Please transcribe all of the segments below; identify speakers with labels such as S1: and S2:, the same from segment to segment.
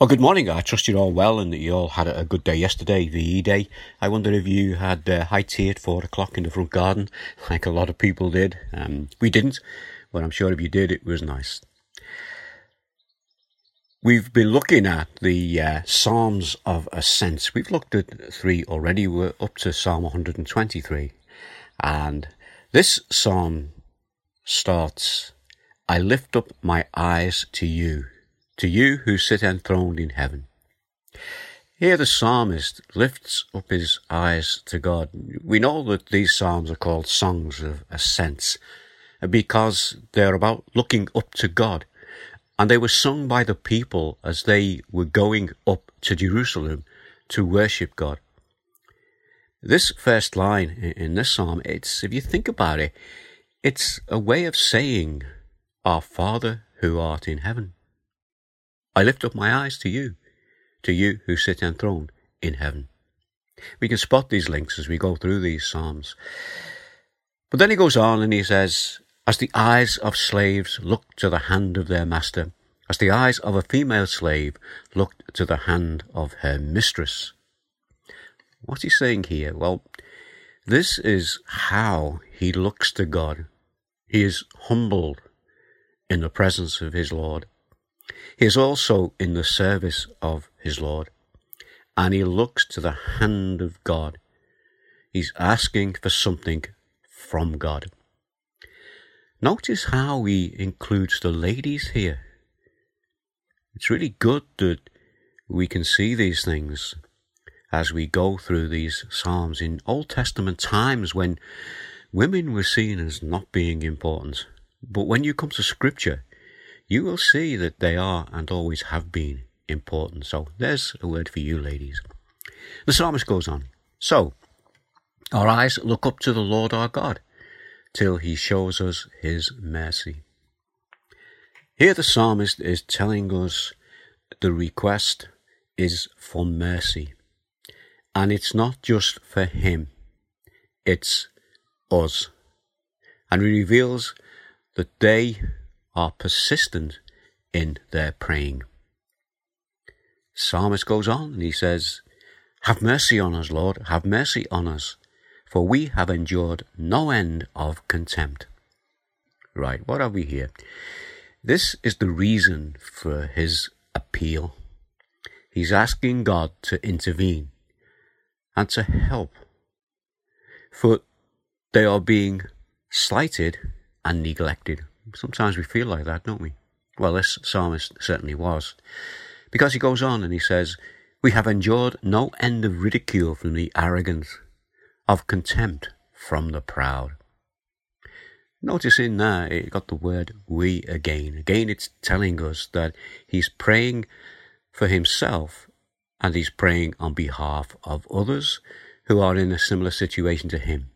S1: Well, good morning. I trust you're all well and that you all had a good day yesterday, VE Day. I wonder if you had uh, high tea at four o'clock in the front garden, like a lot of people did. Um, we didn't, but I'm sure if you did, it was nice. We've been looking at the uh, Psalms of Ascent. We've looked at three already. We're up to Psalm 123. And this psalm starts I lift up my eyes to you to you who sit enthroned in heaven. Here the psalmist lifts up his eyes to God. We know that these psalms are called songs of ascents because they're about looking up to God. And they were sung by the people as they were going up to Jerusalem to worship God. This first line in this psalm, it's, if you think about it, it's a way of saying, Our Father who art in heaven. I lift up my eyes to you, to you who sit enthroned in heaven. We can spot these links as we go through these Psalms. But then he goes on and he says, As the eyes of slaves look to the hand of their master, as the eyes of a female slave look to the hand of her mistress. What's he saying here? Well, this is how he looks to God. He is humbled in the presence of his Lord. He is also in the service of his Lord, and he looks to the hand of God. He's asking for something from God. Notice how he includes the ladies here. It's really good that we can see these things as we go through these Psalms in Old Testament times when women were seen as not being important. But when you come to Scripture, you will see that they are and always have been important. So there's a word for you, ladies. The psalmist goes on. So, our eyes look up to the Lord our God till he shows us his mercy. Here the psalmist is telling us the request is for mercy. And it's not just for him, it's us. And he reveals that they are persistent in their praying. Psalmist goes on and he says, Have mercy on us, Lord, have mercy on us, for we have endured no end of contempt. Right, what have we here? This is the reason for his appeal. He's asking God to intervene and to help, for they are being slighted and neglected. Sometimes we feel like that, don't we? Well, this psalmist certainly was. Because he goes on and he says, We have endured no end of ridicule from the arrogant, of contempt from the proud. Notice in there, it got the word we again. Again, it's telling us that he's praying for himself and he's praying on behalf of others who are in a similar situation to him.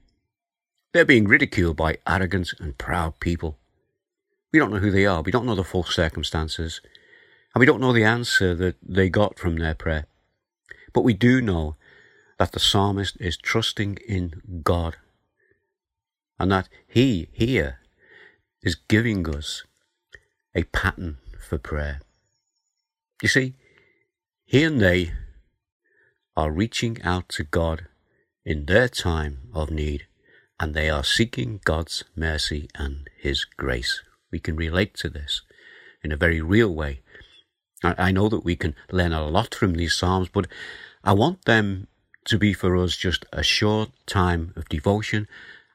S1: They're being ridiculed by arrogant and proud people. We don't know who they are. We don't know the full circumstances. And we don't know the answer that they got from their prayer. But we do know that the psalmist is trusting in God. And that he here is giving us a pattern for prayer. You see, he and they are reaching out to God in their time of need, and they are seeking God's mercy and His grace we can relate to this in a very real way. I, know that we can learn a lot from these Psalms, but I want them to be for us just a short time of devotion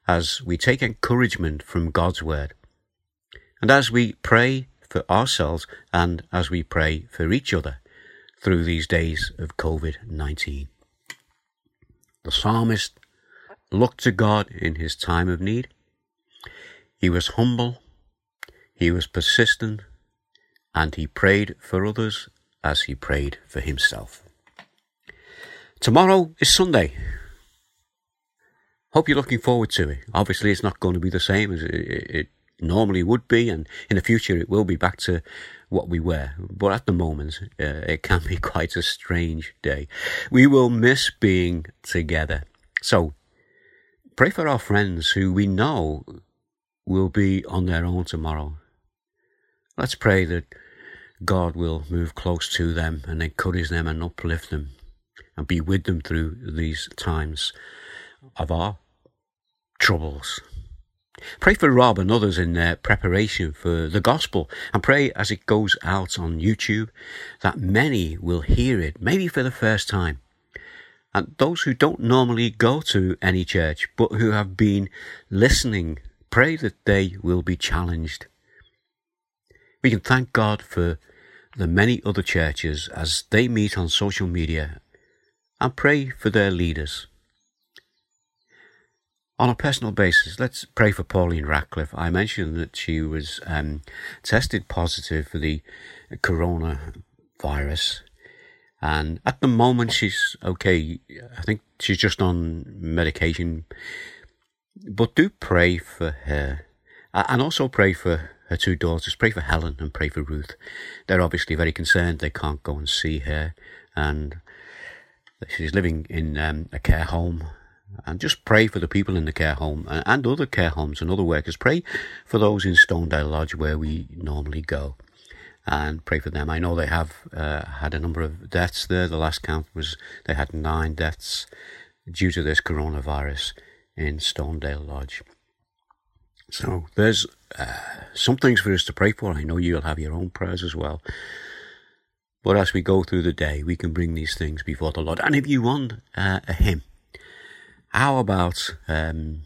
S1: as we take encouragement from God's Word. And as we pray for ourselves and as we pray for each other through these days of COVID 19. The psalmist looked to God in his time of need. He was humble he was persistent and he prayed for others as he prayed for himself. Tomorrow is Sunday. Hope you're looking forward to it. Obviously, it's not going to be the same as it, it normally would be, and in the future, it will be back to what we were. But at the moment, uh, it can be quite a strange day. We will miss being together. So, pray for our friends who we know will be on their own tomorrow. Let's pray that God will move close to them and encourage them and uplift them and be with them through these times of our troubles. Pray for Rob and others in their preparation for the gospel and pray as it goes out on YouTube that many will hear it, maybe for the first time. And those who don't normally go to any church but who have been listening, pray that they will be challenged. We can thank God for the many other churches as they meet on social media and pray for their leaders. On a personal basis, let's pray for Pauline Ratcliffe. I mentioned that she was um, tested positive for the coronavirus, and at the moment she's okay. I think she's just on medication, but do pray for her, and also pray for her two daughters. Pray for Helen and pray for Ruth. They're obviously very concerned. They can't go and see her, and she's living in um, a care home and just pray for the people in the care home and other care homes and other workers. Pray for those in Stonedale Lodge where we normally go and pray for them. I know they have uh, had a number of deaths there. The last count was they had nine deaths due to this coronavirus in Stonedale Lodge. So there's uh, some things for us to pray for. I know you'll have your own prayers as well. But as we go through the day, we can bring these things before the Lord. And if you want uh, a hymn, how about um,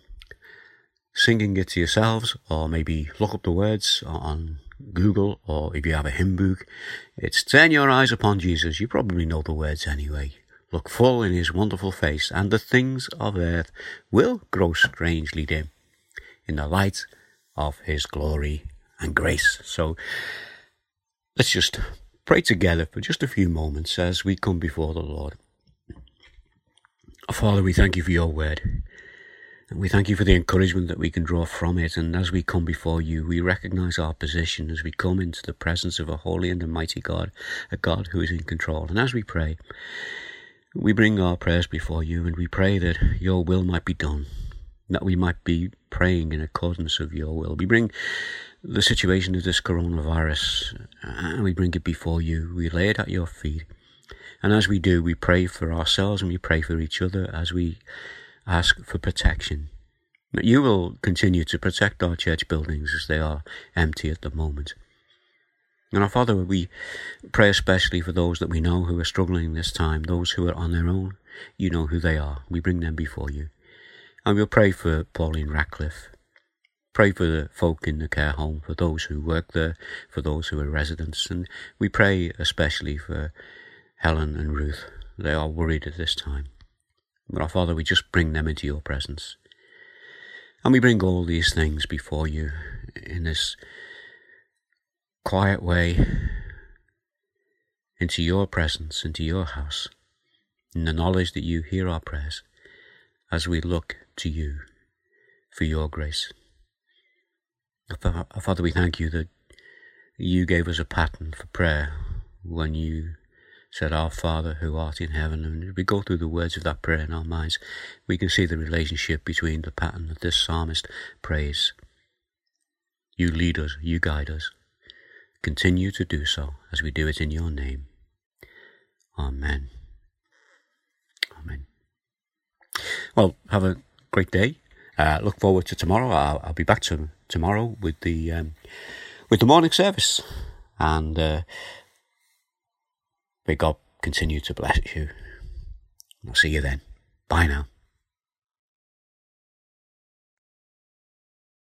S1: singing it to yourselves, or maybe look up the words on Google, or if you have a hymn book, it's Turn Your Eyes Upon Jesus. You probably know the words anyway. Look full in his wonderful face, and the things of earth will grow strangely dim in the light of his glory and grace. So let's just pray together for just a few moments as we come before the Lord. Father, we thank you for your word. And we thank you for the encouragement that we can draw from it. And as we come before you, we recognize our position as we come into the presence of a holy and a mighty God, a God who is in control. And as we pray, we bring our prayers before you and we pray that your will might be done, that we might be praying in accordance of your will. We bring the situation of this coronavirus and we bring it before you. We lay it at your feet. And as we do, we pray for ourselves and we pray for each other as we ask for protection. That you will continue to protect our church buildings as they are empty at the moment. And our Father, we pray especially for those that we know who are struggling this time, those who are on their own. You know who they are. We bring them before you. And we'll pray for Pauline Ratcliffe. Pray for the folk in the care home, for those who work there, for those who are residents. And we pray especially for Helen and Ruth. They are worried at this time. But our Father, we just bring them into your presence. And we bring all these things before you in this quiet way into your presence, into your house, in the knowledge that you hear our prayers as we look to you for your grace. Father, we thank you that you gave us a pattern for prayer when you said, Our Father who art in heaven. And we go through the words of that prayer in our minds, we can see the relationship between the pattern that this psalmist prays. You lead us, you guide us. Continue to do so as we do it in your name. Amen. Amen. Well, have a great day. Uh, look forward to tomorrow. I'll, I'll, be back to tomorrow with the um, with the morning service, and uh, May God continue to bless you. I'll see you then. Bye now.